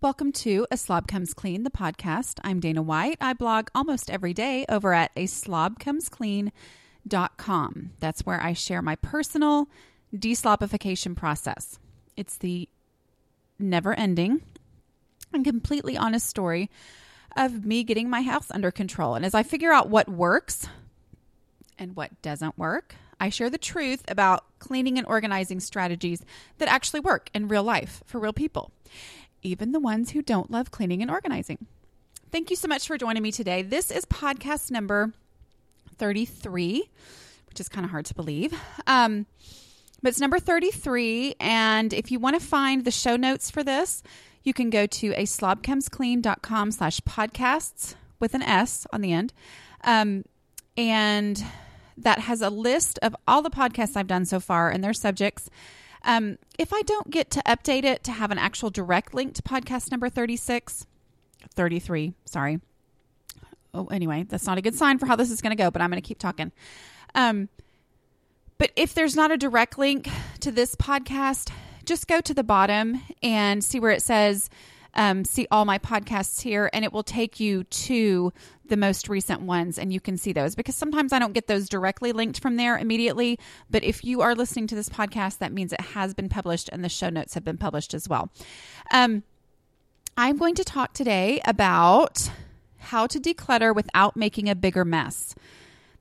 Welcome to A Slob Comes Clean, the podcast. I'm Dana White. I blog almost every day over at a slobcomesclean.com. That's where I share my personal deslobification process. It's the never ending and completely honest story of me getting my house under control. And as I figure out what works and what doesn't work, I share the truth about cleaning and organizing strategies that actually work in real life for real people even the ones who don't love cleaning and organizing. Thank you so much for joining me today. This is podcast number 33, which is kind of hard to believe. Um, but it's number 33. And if you want to find the show notes for this, you can go to a slobcomesclean.com slash podcasts with an S on the end. Um, and that has a list of all the podcasts I've done so far and their subjects um, if I don't get to update it to have an actual direct link to podcast number 36, 33, sorry. Oh, anyway, that's not a good sign for how this is going to go, but I'm going to keep talking. Um, but if there's not a direct link to this podcast, just go to the bottom and see where it says um, see all my podcasts here, and it will take you to the most recent ones, and you can see those because sometimes I don't get those directly linked from there immediately. But if you are listening to this podcast, that means it has been published, and the show notes have been published as well. Um, I'm going to talk today about how to declutter without making a bigger mess.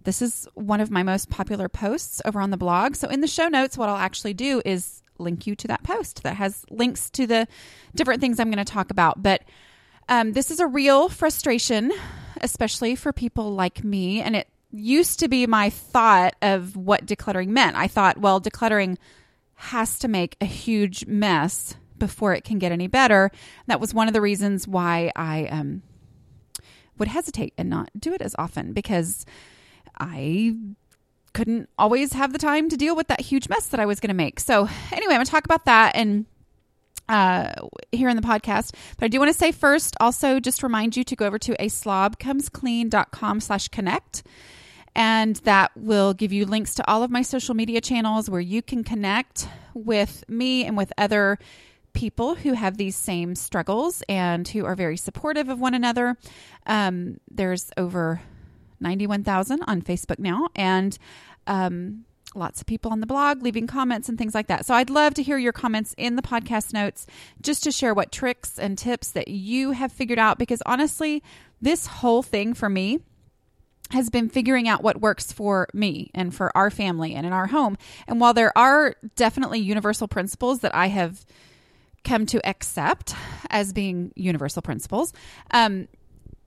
This is one of my most popular posts over on the blog. So, in the show notes, what I'll actually do is link you to that post that has links to the different things I'm going to talk about. But um, this is a real frustration, especially for people like me. And it used to be my thought of what decluttering meant. I thought, well, decluttering has to make a huge mess before it can get any better. That was one of the reasons why I um, would hesitate and not do it as often because I couldn't always have the time to deal with that huge mess that I was going to make. So, anyway, I'm going to talk about that and uh, here in the podcast. But I do want to say first, also just remind you to go over to a slash connect. And that will give you links to all of my social media channels where you can connect with me and with other people who have these same struggles and who are very supportive of one another. Um, there's over 91,000 on Facebook now. And um, lots of people on the blog leaving comments and things like that. So I'd love to hear your comments in the podcast notes just to share what tricks and tips that you have figured out because honestly, this whole thing for me has been figuring out what works for me and for our family and in our home. And while there are definitely universal principles that I have come to accept as being universal principles, um,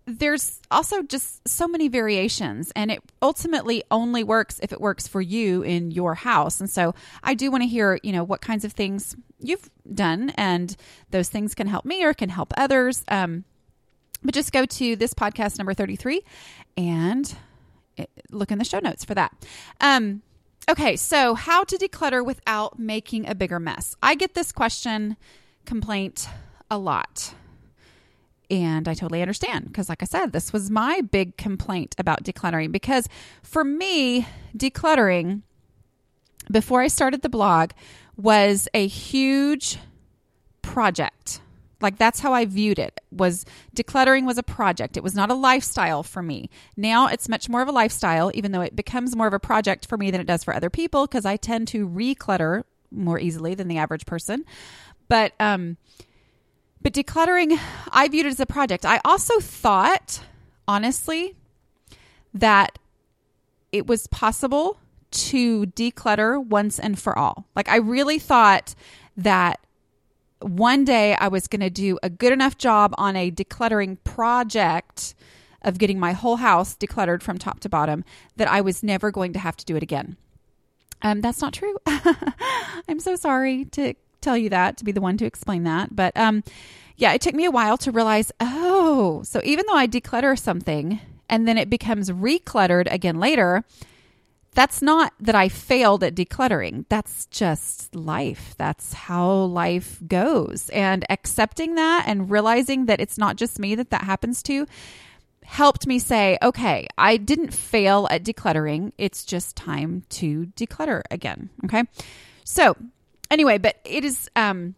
there's also just so many variations and it ultimately only works if it works for you in your house. And so i do want to hear you know what kinds of things you've done and those things can help me or can help others. Um, but just go to this podcast number 33 and look in the show notes for that. Um, okay so how to declutter without making a bigger mess? I get this question complaint a lot and I totally understand because, like I said, this was my big complaint about decluttering. Because for me, decluttering before I started the blog was a huge project. Like that's how I viewed it. Was decluttering was a project. It was not a lifestyle for me. Now it's much more of a lifestyle even though it becomes more of a project for me than it does for other people because I tend to reclutter more easily than the average person. But um but decluttering, I viewed it as a project. I also thought, honestly, that it was possible to declutter once and for all. Like, I really thought that one day I was going to do a good enough job on a decluttering project of getting my whole house decluttered from top to bottom that I was never going to have to do it again. Um, that's not true. I'm so sorry to tell you that, to be the one to explain that. But um, yeah, it took me a while to realize oh, so even though I declutter something and then it becomes recluttered again later, that's not that I failed at decluttering. That's just life. That's how life goes. And accepting that and realizing that it's not just me that that happens to helped me say, okay, I didn't fail at decluttering. It's just time to declutter again. Okay. So, anyway, but it is um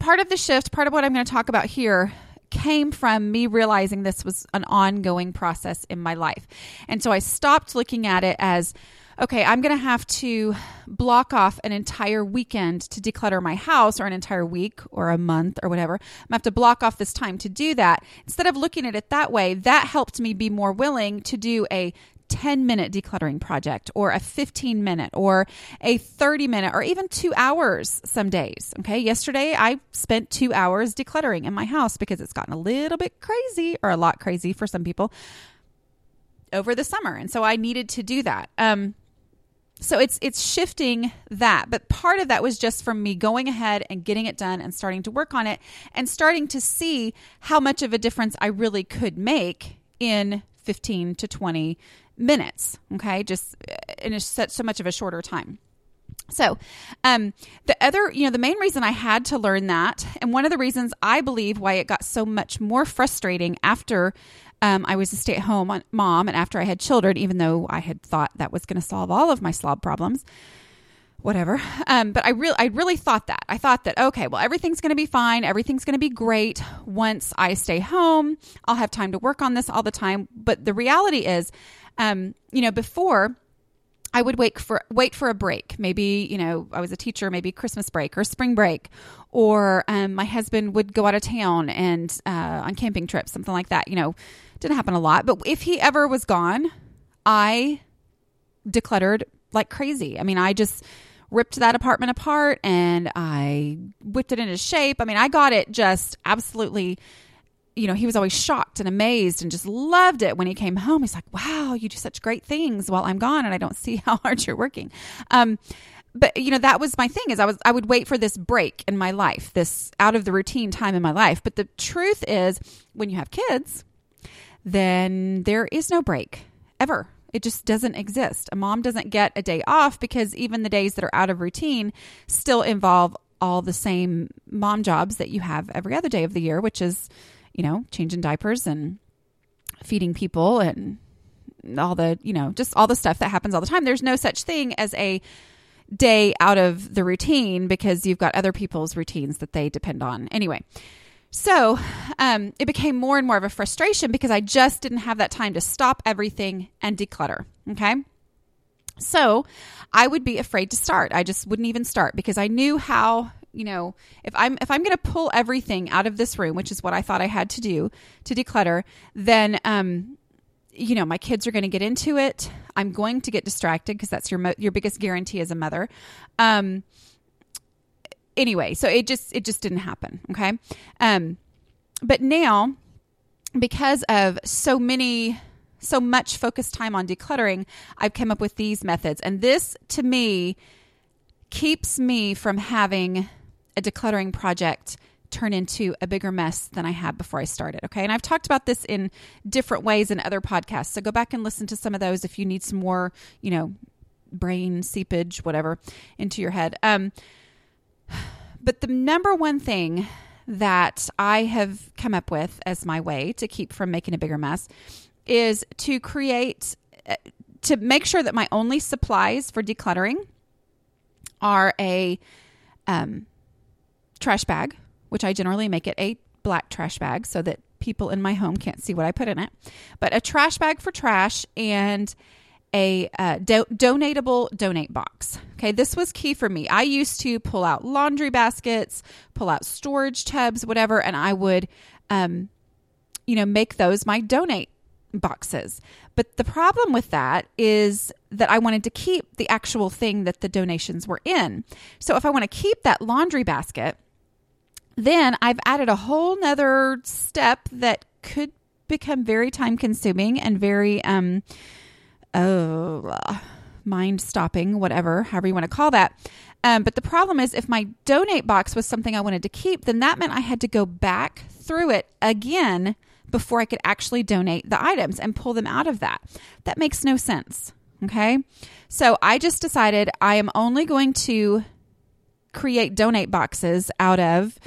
part of the shift, part of what I'm going to talk about here came from me realizing this was an ongoing process in my life. And so I stopped looking at it as okay, I'm going to have to block off an entire weekend to declutter my house or an entire week or a month or whatever. I'm going to have to block off this time to do that. Instead of looking at it that way, that helped me be more willing to do a 10 minute decluttering project or a 15 minute or a 30 minute or even two hours some days. Okay. Yesterday, I spent two hours decluttering in my house because it's gotten a little bit crazy or a lot crazy for some people over the summer. And so I needed to do that. Um, so it's it's shifting that but part of that was just from me going ahead and getting it done and starting to work on it and starting to see how much of a difference I really could make in 15 to 20 minutes. Okay. Just uh, in a, such so much of a shorter time. So, um, the other, you know, the main reason I had to learn that, and one of the reasons I believe why it got so much more frustrating after um, I was a stay at home mom and after I had children, even though I had thought that was going to solve all of my slob problems, whatever. Um, but I really, I really thought that. I thought that okay, well, everything's going to be fine. Everything's going to be great once I stay home. I'll have time to work on this all the time. But the reality is, um, you know, before I would wait for wait for a break. Maybe you know I was a teacher, maybe Christmas break or spring break, or um, my husband would go out of town and uh, on camping trips, something like that. You know, didn't happen a lot, but if he ever was gone, I decluttered like crazy. I mean, I just ripped that apartment apart and I whipped it into shape. I mean, I got it just absolutely you know, he was always shocked and amazed and just loved it when he came home. He's like, wow, you do such great things while I'm gone and I don't see how hard you're working. Um, but you know that was my thing is i was i would wait for this break in my life this out of the routine time in my life but the truth is when you have kids then there is no break ever it just doesn't exist a mom doesn't get a day off because even the days that are out of routine still involve all the same mom jobs that you have every other day of the year which is you know, changing diapers and feeding people and all the, you know, just all the stuff that happens all the time. There's no such thing as a day out of the routine because you've got other people's routines that they depend on. Anyway, so um, it became more and more of a frustration because I just didn't have that time to stop everything and declutter. Okay. So I would be afraid to start. I just wouldn't even start because I knew how you know, if I'm if I'm going to pull everything out of this room, which is what I thought I had to do to declutter, then um you know, my kids are going to get into it. I'm going to get distracted because that's your mo- your biggest guarantee as a mother. Um anyway, so it just it just didn't happen, okay? Um but now because of so many so much focused time on decluttering, I've come up with these methods. And this to me keeps me from having a decluttering project turn into a bigger mess than I had before I started. Okay. And I've talked about this in different ways in other podcasts. So go back and listen to some of those if you need some more, you know, brain seepage, whatever, into your head. Um, but the number one thing that I have come up with as my way to keep from making a bigger mess is to create, uh, to make sure that my only supplies for decluttering are a, um, trash bag, which I generally make it a black trash bag so that people in my home can't see what I put in it. But a trash bag for trash and a uh, do- donatable donate box. Okay, this was key for me. I used to pull out laundry baskets, pull out storage tubs, whatever, and I would, um, you know, make those my donate boxes. But the problem with that is that I wanted to keep the actual thing that the donations were in. So if I want to keep that laundry basket, then I've added a whole nother step that could become very time consuming and very um oh mind stopping whatever however you want to call that. Um, but the problem is if my donate box was something i wanted to keep then that meant i had to go back through it again before i could actually donate the items and pull them out of that. That makes no sense okay? So i just decided i am only going to create donate boxes out of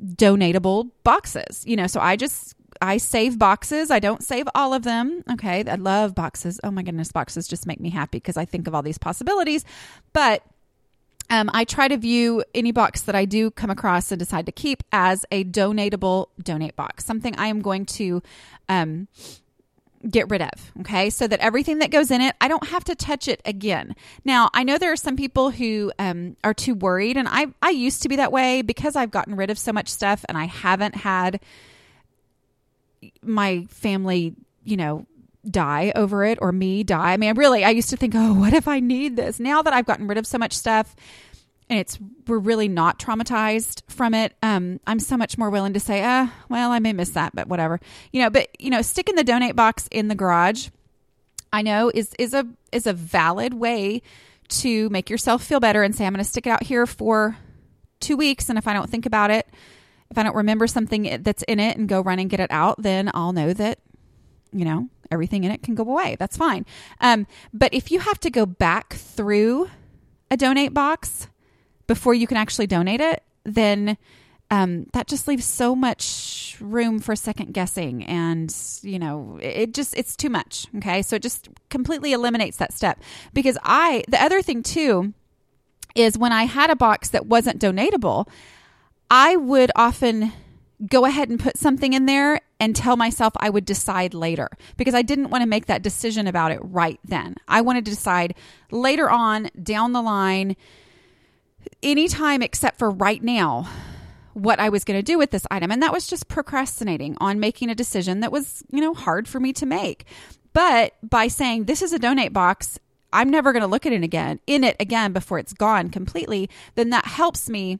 donatable boxes. You know, so I just I save boxes. I don't save all of them. Okay. I love boxes. Oh my goodness, boxes just make me happy because I think of all these possibilities. But Um, I try to view any box that I do come across and decide to keep as a donatable donate box, something I am going to um, get rid of. Okay. So that everything that goes in it, I don't have to touch it again. Now, I know there are some people who um, are too worried, and I, I used to be that way because I've gotten rid of so much stuff and I haven't had my family, you know, die over it or me die. I mean, really, I used to think, oh, what if I need this? Now that I've gotten rid of so much stuff and it's we're really not traumatized from it, um, I'm so much more willing to say, uh, well, I may miss that, but whatever. You know, but you know, sticking the donate box in the garage, I know is is a is a valid way to make yourself feel better and say, I'm going to stick it out here for two weeks, and if I don't think about it, if I don't remember something that's in it and go run and get it out, then I'll know that, you know, everything in it can go away. That's fine. Um, but if you have to go back through a donate box before you can actually donate it, then um, that just leaves so much room for second guessing and you know it just it's too much okay so it just completely eliminates that step because i the other thing too is when i had a box that wasn't donatable i would often go ahead and put something in there and tell myself I would decide later because I didn't want to make that decision about it right then. I wanted to decide later on down the line, anytime except for right now, what I was going to do with this item. And that was just procrastinating on making a decision that was, you know, hard for me to make. But by saying this is a donate box, I'm never going to look at it again, in it again before it's gone completely, then that helps me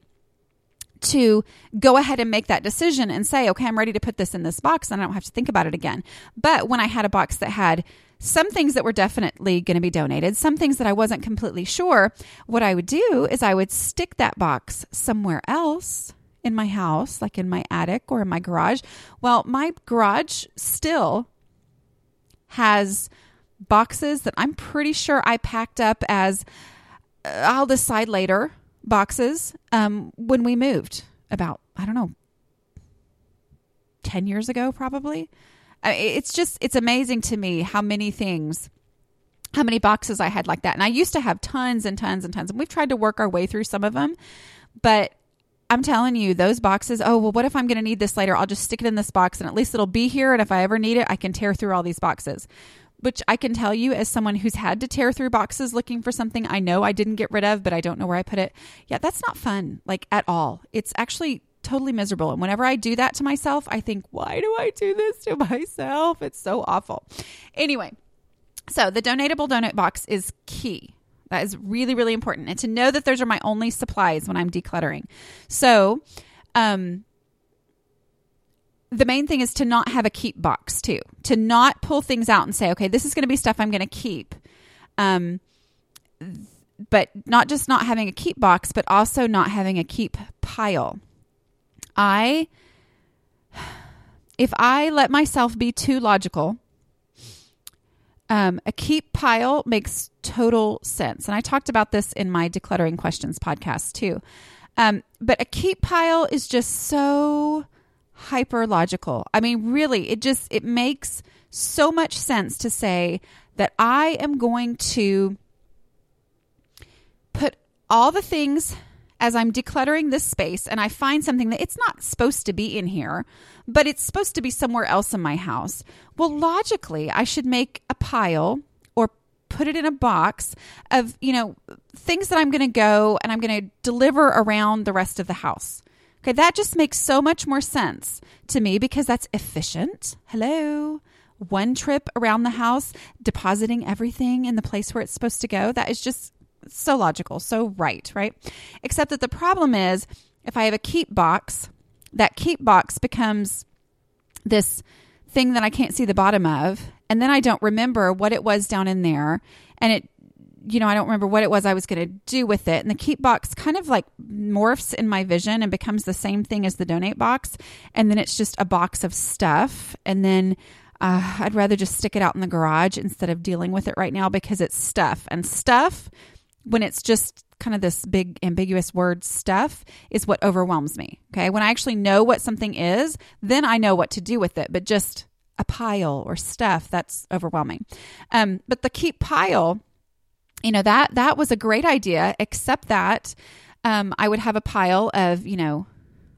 to go ahead and make that decision and say, okay, I'm ready to put this in this box and I don't have to think about it again. But when I had a box that had some things that were definitely going to be donated, some things that I wasn't completely sure, what I would do is I would stick that box somewhere else in my house, like in my attic or in my garage. Well, my garage still has boxes that I'm pretty sure I packed up as uh, I'll decide later boxes um, when we moved about, I don't know, 10 years ago, probably. It's just, it's amazing to me how many things, how many boxes I had like that. And I used to have tons and tons and tons. And we've tried to work our way through some of them. But I'm telling you, those boxes, oh, well, what if I'm going to need this later? I'll just stick it in this box and at least it'll be here. And if I ever need it, I can tear through all these boxes which I can tell you as someone who's had to tear through boxes looking for something I know I didn't get rid of, but I don't know where I put it. Yeah, that's not fun, like at all. It's actually totally miserable. And whenever I do that to myself, I think, why do I do this to myself? It's so awful. Anyway, so the donatable donut box is key. That is really, really important. And to know that those are my only supplies when I'm decluttering. So, um, the main thing is to not have a keep box too to not pull things out and say okay this is going to be stuff i'm going to keep um, but not just not having a keep box but also not having a keep pile i if i let myself be too logical um, a keep pile makes total sense and i talked about this in my decluttering questions podcast too um, but a keep pile is just so hyper logical. I mean, really, it just it makes so much sense to say that I am going to put all the things as I'm decluttering this space and I find something that it's not supposed to be in here, but it's supposed to be somewhere else in my house. Well, logically, I should make a pile or put it in a box of, you know, things that I'm going to go and I'm going to deliver around the rest of the house. Okay, that just makes so much more sense to me because that's efficient. Hello. One trip around the house, depositing everything in the place where it's supposed to go. That is just so logical, so right, right? Except that the problem is if I have a keep box, that keep box becomes this thing that I can't see the bottom of. And then I don't remember what it was down in there. And it you know, I don't remember what it was I was going to do with it. And the keep box kind of like morphs in my vision and becomes the same thing as the donate box. And then it's just a box of stuff. And then uh, I'd rather just stick it out in the garage instead of dealing with it right now because it's stuff. And stuff, when it's just kind of this big ambiguous word stuff, is what overwhelms me. Okay. When I actually know what something is, then I know what to do with it. But just a pile or stuff, that's overwhelming. Um, but the keep pile you know that that was a great idea except that um, i would have a pile of you know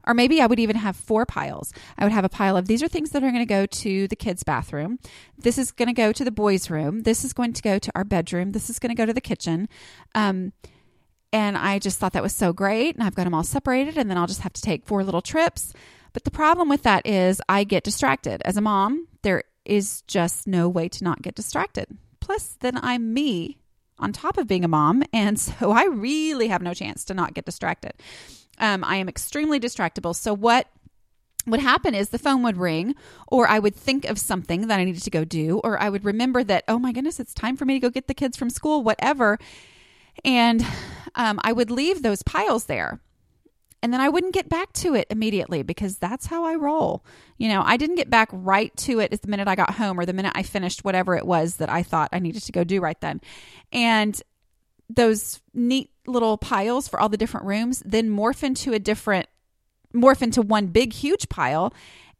or maybe I would even have four piles. I would have a pile of these are things that are going to go to the kids' bathroom. This is going to go to the boys' room. This is going to go to our bedroom. This is going to go to the kitchen. Um, and I just thought that was so great. And I've got them all separated, and then I'll just have to take four little trips. But the problem with that is I get distracted. As a mom, there is just no way to not get distracted. Plus, then I'm me on top of being a mom. And so I really have no chance to not get distracted. Um, I am extremely distractible. So, what would happen is the phone would ring, or I would think of something that I needed to go do, or I would remember that, oh my goodness, it's time for me to go get the kids from school, whatever. And um, I would leave those piles there. And then I wouldn't get back to it immediately because that's how I roll. You know, I didn't get back right to it at the minute I got home or the minute I finished whatever it was that I thought I needed to go do right then. And those neat little piles for all the different rooms then morph into a different morph into one big huge pile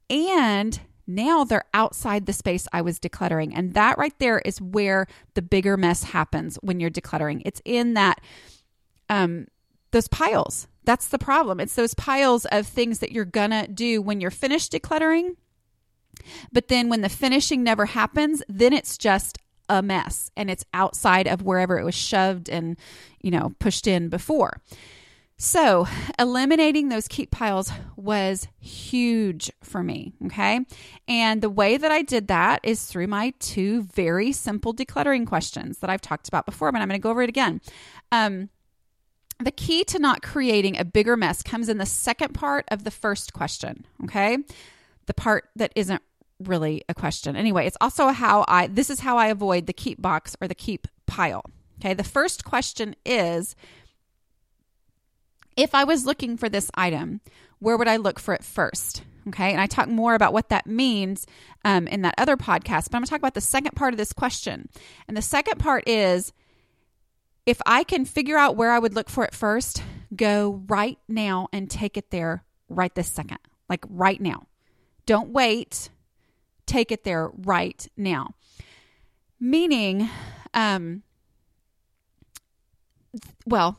and now they're outside the space I was decluttering. And that right there is where the bigger mess happens when you're decluttering. It's in that um those piles. That's the problem. It's those piles of things that you're gonna do when you're finished decluttering. But then when the finishing never happens, then it's just a mess and it's outside of wherever it was shoved and, you know, pushed in before. So, eliminating those keep piles was huge for me. Okay. And the way that I did that is through my two very simple decluttering questions that I've talked about before, but I'm going to go over it again. Um, the key to not creating a bigger mess comes in the second part of the first question. Okay. The part that isn't really a question. Anyway, it's also how I, this is how I avoid the keep box or the keep pile. Okay. The first question is, if I was looking for this item, where would I look for it first? Okay. And I talk more about what that means um, in that other podcast, but I'm to talk about the second part of this question. And the second part is if I can figure out where I would look for it first, go right now and take it there right this second, like right now. Don't wait. Take it there right now. Meaning, um, well,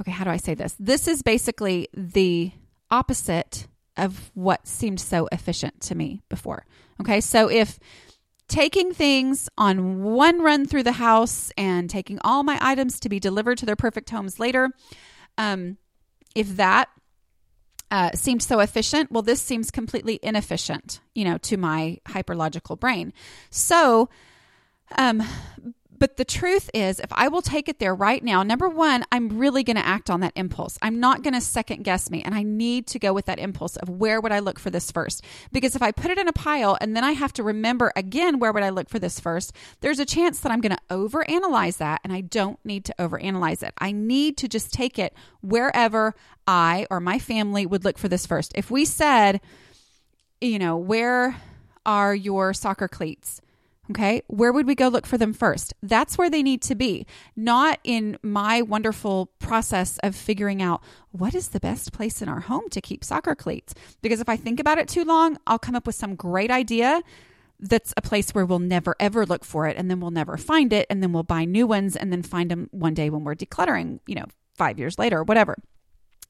okay, how do I say this? This is basically the opposite of what seemed so efficient to me before. Okay, so if taking things on one run through the house and taking all my items to be delivered to their perfect homes later, um, if that uh, seemed so efficient, well, this seems completely inefficient, you know, to my hyperlogical brain. So, um, but the truth is, if I will take it there right now, number one, I'm really going to act on that impulse. I'm not going to second guess me. And I need to go with that impulse of where would I look for this first? Because if I put it in a pile and then I have to remember again, where would I look for this first? There's a chance that I'm going to overanalyze that. And I don't need to overanalyze it. I need to just take it wherever I or my family would look for this first. If we said, you know, where are your soccer cleats? Okay. Where would we go look for them first? That's where they need to be, not in my wonderful process of figuring out what is the best place in our home to keep soccer cleats. Because if I think about it too long, I'll come up with some great idea that's a place where we'll never ever look for it and then we'll never find it and then we'll buy new ones and then find them one day when we're decluttering, you know, 5 years later or whatever.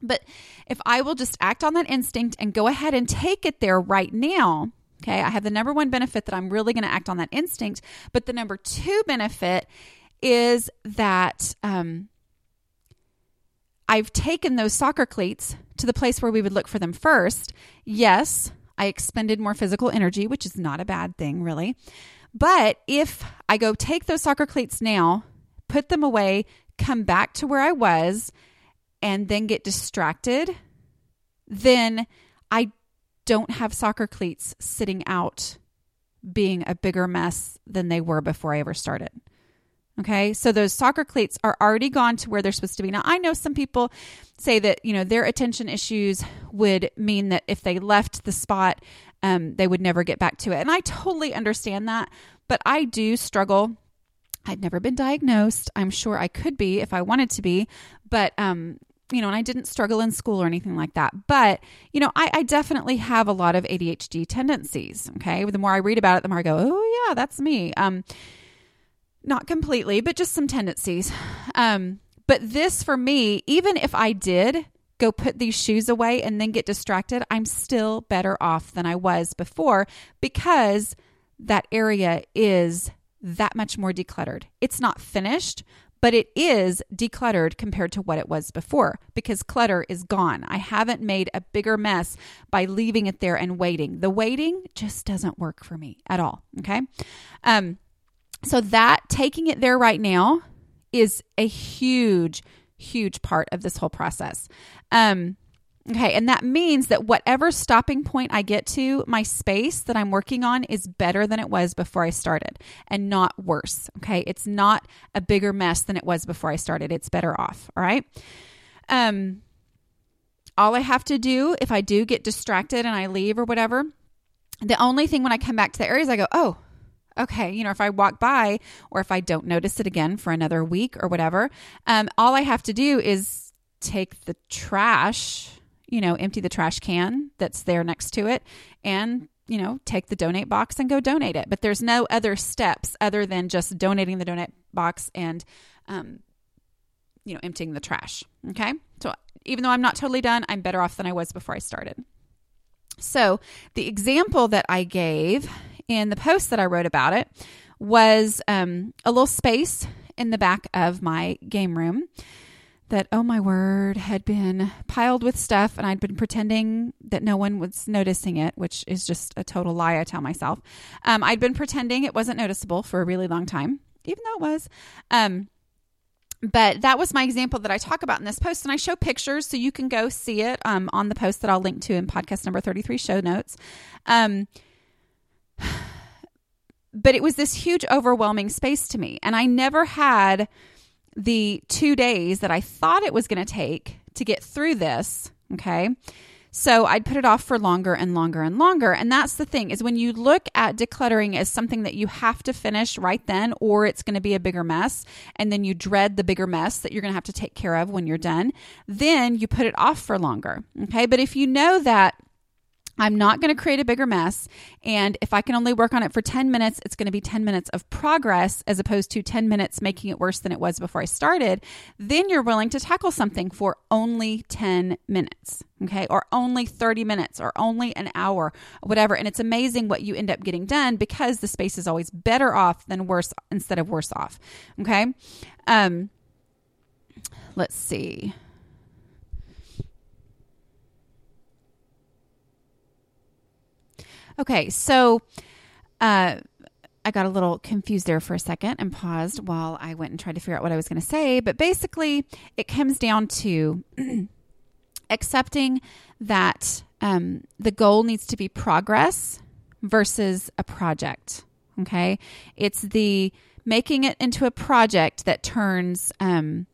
But if I will just act on that instinct and go ahead and take it there right now, Okay. I have the number one benefit that I'm really going to act on that instinct. But the number two benefit is that um, I've taken those soccer cleats to the place where we would look for them first. Yes, I expended more physical energy, which is not a bad thing, really. But if I go take those soccer cleats now, put them away, come back to where I was, and then get distracted, then I don't have soccer cleats sitting out being a bigger mess than they were before I ever started. Okay. So those soccer cleats are already gone to where they're supposed to be. Now, I know some people say that, you know, their attention issues would mean that if they left the spot, um, they would never get back to it. And I totally understand that. But I do struggle. I've never been diagnosed. I'm sure I could be if I wanted to be. But um, you know, and I didn't struggle in school or anything like that. But, you know, I, I, definitely have a lot of ADHD tendencies. Okay. The more I read about it, the more I go, oh, yeah, that's me. Um, Not completely, but just some tendencies. Um, but this for me, even if I did go put these shoes away and then get distracted, I'm still better off than I was before because that area is that much more decluttered. It's not finished, but it is decluttered compared to what it was before because clutter is gone. I haven't made a bigger mess by leaving it there and waiting. The waiting just doesn't work for me at all. Okay. Um, so that taking it there right now is a huge, huge part of this whole process. Um, Okay, and that means that whatever stopping point I get to, my space that I'm working on is better than it was before I started and not worse. Okay, it's not a bigger mess than it was before I started. It's better off. All right. Um, all I have to do if I do get distracted and I leave or whatever, the only thing when I come back to the areas, I go, oh, okay, you know, if I walk by or if I don't notice it again for another week or whatever, um, all I have to do is take the trash you know, empty the trash can that's there next to it and, you know, take the donate box and go donate it. But there's no other steps other than just donating the donate box and, um, you know, emptying the trash. Okay. So even though I'm not totally done, I'm better off than I was before I started. So the example that I gave in the post that I wrote about it was um, a little space in the back of my game room that, oh my word, had been piled with stuff and I'd been pretending that no one was noticing it, which is just a total lie, I tell myself. Um, I'd been pretending it wasn't noticeable for a really long time, even though it was. Um, but that was my example that I talk about in this post. And I show pictures so you can go see it um, on the post that I'll link to in podcast number 33 show notes. Um, but it was this huge, overwhelming space to me. And I never had the two days that I thought it was going to take to get through this. Okay. So I'd put it off for longer and longer and longer. And that's the thing is when you look at decluttering as something that you have to finish right then, or it's going to be a bigger mess, and then you dread the bigger mess that you're going to have to take care of when you're done, then you put it off for longer. Okay. But if you know that I'm not going to create a bigger mess. And if I can only work on it for 10 minutes, it's going to be 10 minutes of progress as opposed to 10 minutes making it worse than it was before I started. Then you're willing to tackle something for only 10 minutes, okay? Or only 30 minutes or only an hour, whatever. And it's amazing what you end up getting done because the space is always better off than worse instead of worse off, okay? Um, let's see. Okay, so uh, I got a little confused there for a second and paused while I went and tried to figure out what I was going to say. But basically, it comes down to accepting that um, the goal needs to be progress versus a project. Okay, it's the making it into a project that turns um,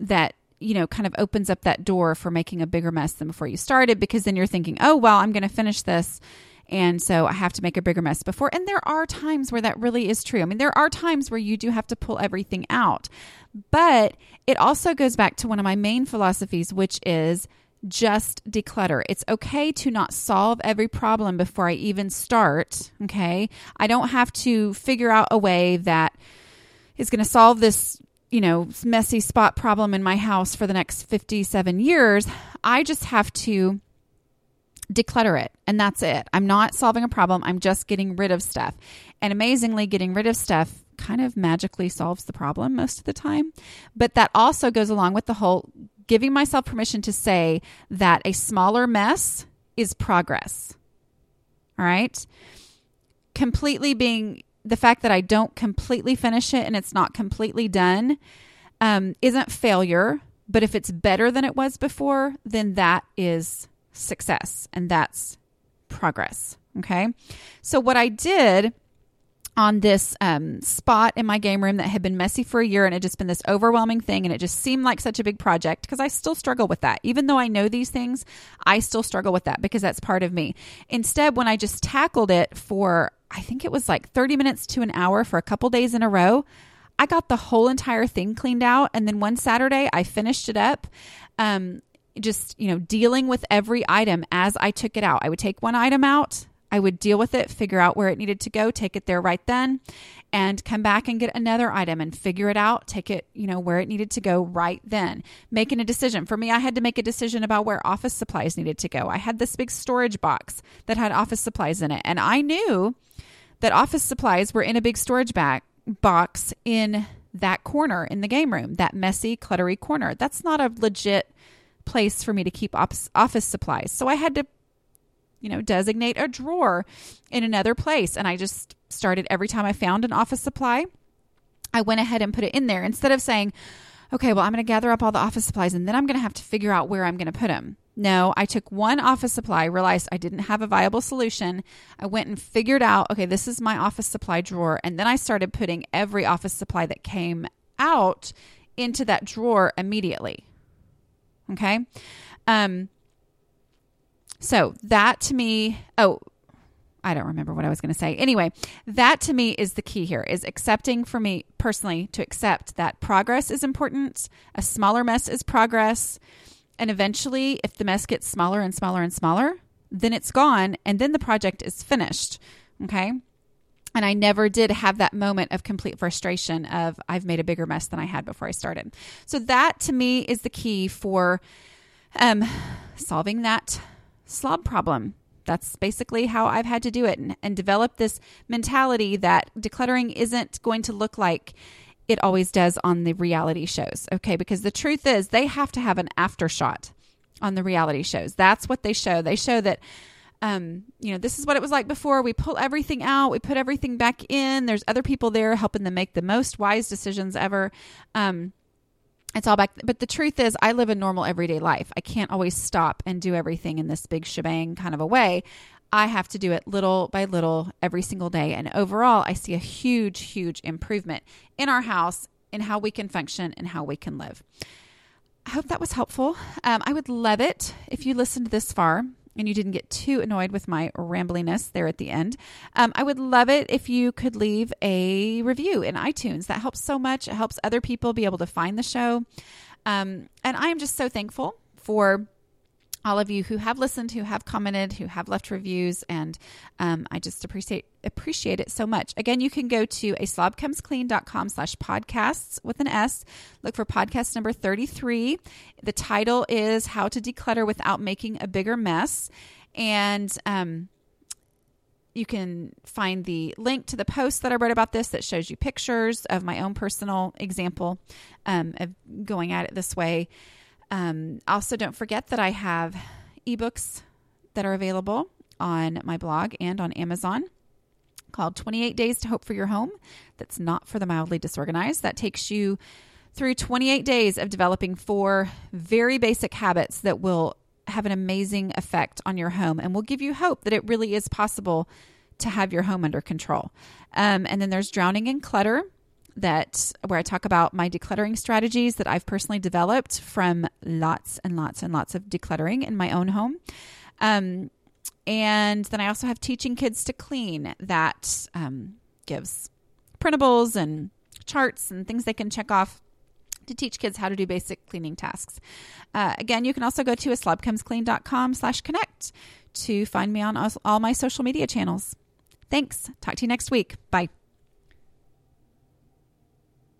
that you know, kind of opens up that door for making a bigger mess than before you started because then you're thinking, oh, well, I'm going to finish this. And so I have to make a bigger mess before. And there are times where that really is true. I mean, there are times where you do have to pull everything out. But it also goes back to one of my main philosophies, which is just declutter. It's okay to not solve every problem before I even start. Okay. I don't have to figure out a way that is going to solve this you know, messy spot problem in my house for the next 57 years. I just have to declutter it and that's it. I'm not solving a problem. I'm just getting rid of stuff. And amazingly, getting rid of stuff kind of magically solves the problem most of the time. But that also goes along with the whole giving myself permission to say that a smaller mess is progress. All right. Completely being the fact that I don't completely finish it and it's not completely done um, isn't failure. But if it's better than it was before, then that is success and that's progress. Okay. So, what I did on this um, spot in my game room that had been messy for a year and it just been this overwhelming thing and it just seemed like such a big project because I still struggle with that. Even though I know these things, I still struggle with that because that's part of me. Instead, when I just tackled it for I think it was like 30 minutes to an hour for a couple days in a row. I got the whole entire thing cleaned out. And then one Saturday, I finished it up. Um, just, you know, dealing with every item as I took it out. I would take one item out, I would deal with it, figure out where it needed to go, take it there right then. and come back and get another item and figure it out, take it, you know, where it needed to go right then. Making a decision. For me, I had to make a decision about where office supplies needed to go. I had this big storage box that had office supplies in it, and I knew that office supplies were in a big storage bag box in that corner in the game room, that messy, cluttery corner. That's not a legit place for me to keep office supplies. So I had to you know, designate a drawer in another place. And I just started every time I found an office supply, I went ahead and put it in there instead of saying, okay, well, I'm going to gather up all the office supplies and then I'm going to have to figure out where I'm going to put them. No, I took one office supply, realized I didn't have a viable solution. I went and figured out, okay, this is my office supply drawer. And then I started putting every office supply that came out into that drawer immediately. Okay. Um, so that to me, oh, I don't remember what I was going to say. Anyway, that to me is the key here is accepting for me personally to accept that progress is important. A smaller mess is progress. And eventually, if the mess gets smaller and smaller and smaller, then it's gone and then the project is finished. Okay. And I never did have that moment of complete frustration of I've made a bigger mess than I had before I started. So that to me is the key for um, solving that slob problem. That's basically how I've had to do it and, and develop this mentality that decluttering isn't going to look like it always does on the reality shows. Okay, because the truth is they have to have an after shot on the reality shows. That's what they show. They show that um, you know, this is what it was like before. We pull everything out, we put everything back in. There's other people there helping them make the most wise decisions ever. Um, it's all back. But the truth is, I live a normal everyday life. I can't always stop and do everything in this big shebang kind of a way. I have to do it little by little every single day. And overall, I see a huge, huge improvement in our house, in how we can function, and how we can live. I hope that was helpful. Um, I would love it if you listened this far and you didn't get too annoyed with my rambliness there at the end, um, I would love it if you could leave a review in iTunes. That helps so much. It helps other people be able to find the show. Um, and I am just so thankful for all of you who have listened, who have commented, who have left reviews, and um, I just appreciate appreciate it so much. Again, you can go to a slobcomesclean.com slash podcasts with an S. Look for podcast number 33. The title is How to Declutter Without Making a Bigger Mess. And um, you can find the link to the post that I wrote about this that shows you pictures of my own personal example um, of going at it this way. Um, also, don't forget that I have ebooks that are available on my blog and on Amazon called 28 Days to Hope for Your Home. That's not for the mildly disorganized. That takes you through 28 days of developing four very basic habits that will have an amazing effect on your home and will give you hope that it really is possible to have your home under control. Um, and then there's Drowning in Clutter, that where I talk about my decluttering strategies that I've personally developed from lots and lots and lots of decluttering in my own home. Um, and then I also have teaching kids to clean that um, gives printables and charts and things they can check off to teach kids how to do basic cleaning tasks. Uh, again, you can also go to a slobcomesclean.com slash connect to find me on all my social media channels. Thanks. Talk to you next week. Bye.